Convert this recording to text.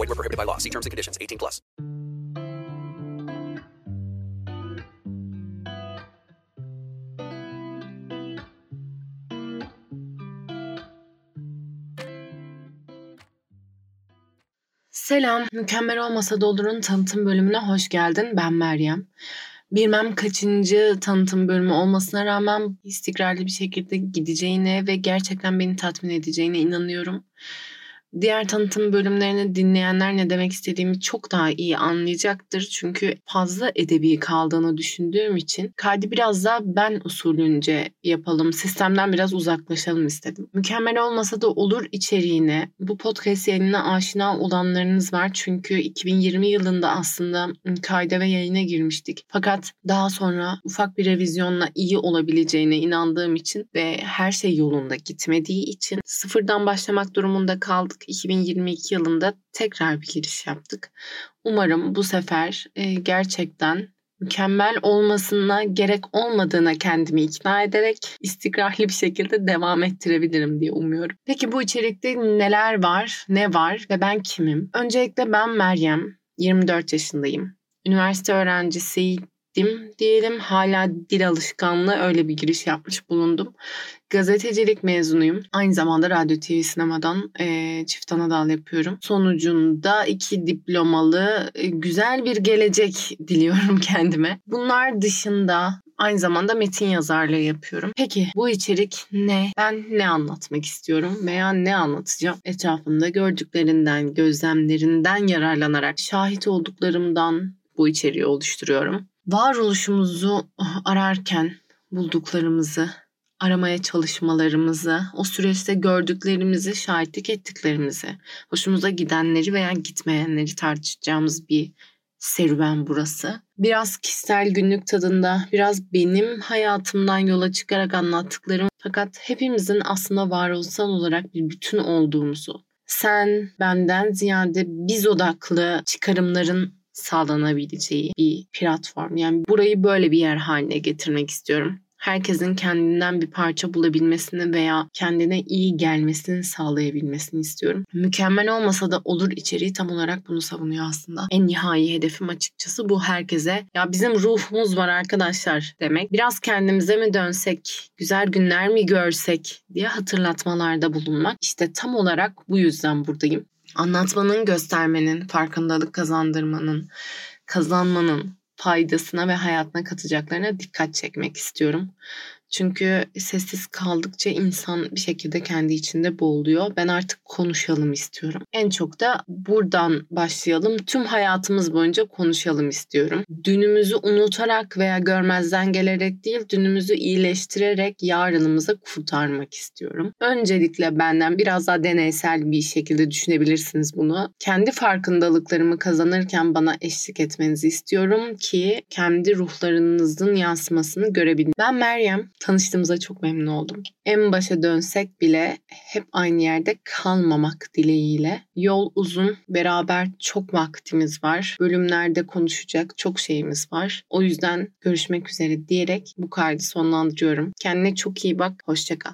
Void were prohibited by law. See terms and conditions. 18 plus. Selam, Mükemmel Olmasa da Olur'un tanıtım bölümüne hoş geldin. Ben Meryem. Bilmem kaçıncı tanıtım bölümü olmasına rağmen istikrarlı bir şekilde gideceğine ve gerçekten beni tatmin edeceğine inanıyorum. Diğer tanıtım bölümlerini dinleyenler ne demek istediğimi çok daha iyi anlayacaktır. Çünkü fazla edebi kaldığını düşündüğüm için kaydı biraz daha ben usulünce yapalım, sistemden biraz uzaklaşalım istedim. Mükemmel olmasa da olur içeriğine, bu podcast yayınına aşina olanlarınız var. Çünkü 2020 yılında aslında kayda ve yayına girmiştik. Fakat daha sonra ufak bir revizyonla iyi olabileceğine inandığım için ve her şey yolunda gitmediği için sıfırdan başlamak durumunda kaldık. 2022 yılında tekrar bir giriş yaptık. Umarım bu sefer e, gerçekten mükemmel olmasına gerek olmadığına kendimi ikna ederek istikrarlı bir şekilde devam ettirebilirim diye umuyorum. Peki bu içerikte neler var, ne var ve ben kimim? Öncelikle ben Meryem, 24 yaşındayım. Üniversite öğrencisiydim diyelim. Hala dil alışkanlığı öyle bir giriş yapmış bulundum. Gazetecilik mezunuyum. Aynı zamanda radyo, TV, sinemadan e, çift ana dal yapıyorum. Sonucunda iki diplomalı e, güzel bir gelecek diliyorum kendime. Bunlar dışında Aynı zamanda metin yazarlığı yapıyorum. Peki bu içerik ne? Ben ne anlatmak istiyorum veya ne anlatacağım? Etrafımda gördüklerinden, gözlemlerinden yararlanarak şahit olduklarımdan bu içeriği oluşturuyorum. Varoluşumuzu ararken bulduklarımızı, aramaya çalışmalarımızı, o süreçte gördüklerimizi, şahitlik ettiklerimizi, hoşumuza gidenleri veya gitmeyenleri tartışacağımız bir serüven burası. Biraz kişisel günlük tadında, biraz benim hayatımdan yola çıkarak anlattıklarım fakat hepimizin aslında varoluşsal olarak bir bütün olduğumuzu, sen benden ziyade biz odaklı çıkarımların sağlanabileceği bir platform. Yani burayı böyle bir yer haline getirmek istiyorum herkesin kendinden bir parça bulabilmesini veya kendine iyi gelmesini sağlayabilmesini istiyorum. Mükemmel olmasa da olur içeriği tam olarak bunu savunuyor aslında. En nihai hedefim açıkçası bu herkese. Ya bizim ruhumuz var arkadaşlar demek. Biraz kendimize mi dönsek, güzel günler mi görsek diye hatırlatmalarda bulunmak. İşte tam olarak bu yüzden buradayım. Anlatmanın, göstermenin, farkındalık kazandırmanın, kazanmanın, faydasına ve hayatına katacaklarına dikkat çekmek istiyorum. Çünkü sessiz kaldıkça insan bir şekilde kendi içinde boğuluyor. Ben artık konuşalım istiyorum. En çok da buradan başlayalım. Tüm hayatımız boyunca konuşalım istiyorum. Dünümüzü unutarak veya görmezden gelerek değil, dünümüzü iyileştirerek yarınımıza kurtarmak istiyorum. Öncelikle benden biraz daha deneysel bir şekilde düşünebilirsiniz bunu. Kendi farkındalıklarımı kazanırken bana eşlik etmenizi istiyorum ki kendi ruhlarınızın yansımasını görebilin. Ben Meryem. Tanıştığımıza çok memnun oldum. En başa dönsek bile hep aynı yerde kalmamak dileğiyle. Yol uzun, beraber çok vaktimiz var. Bölümlerde konuşacak çok şeyimiz var. O yüzden görüşmek üzere diyerek bu kaydı sonlandırıyorum. Kendine çok iyi bak, hoşçakal.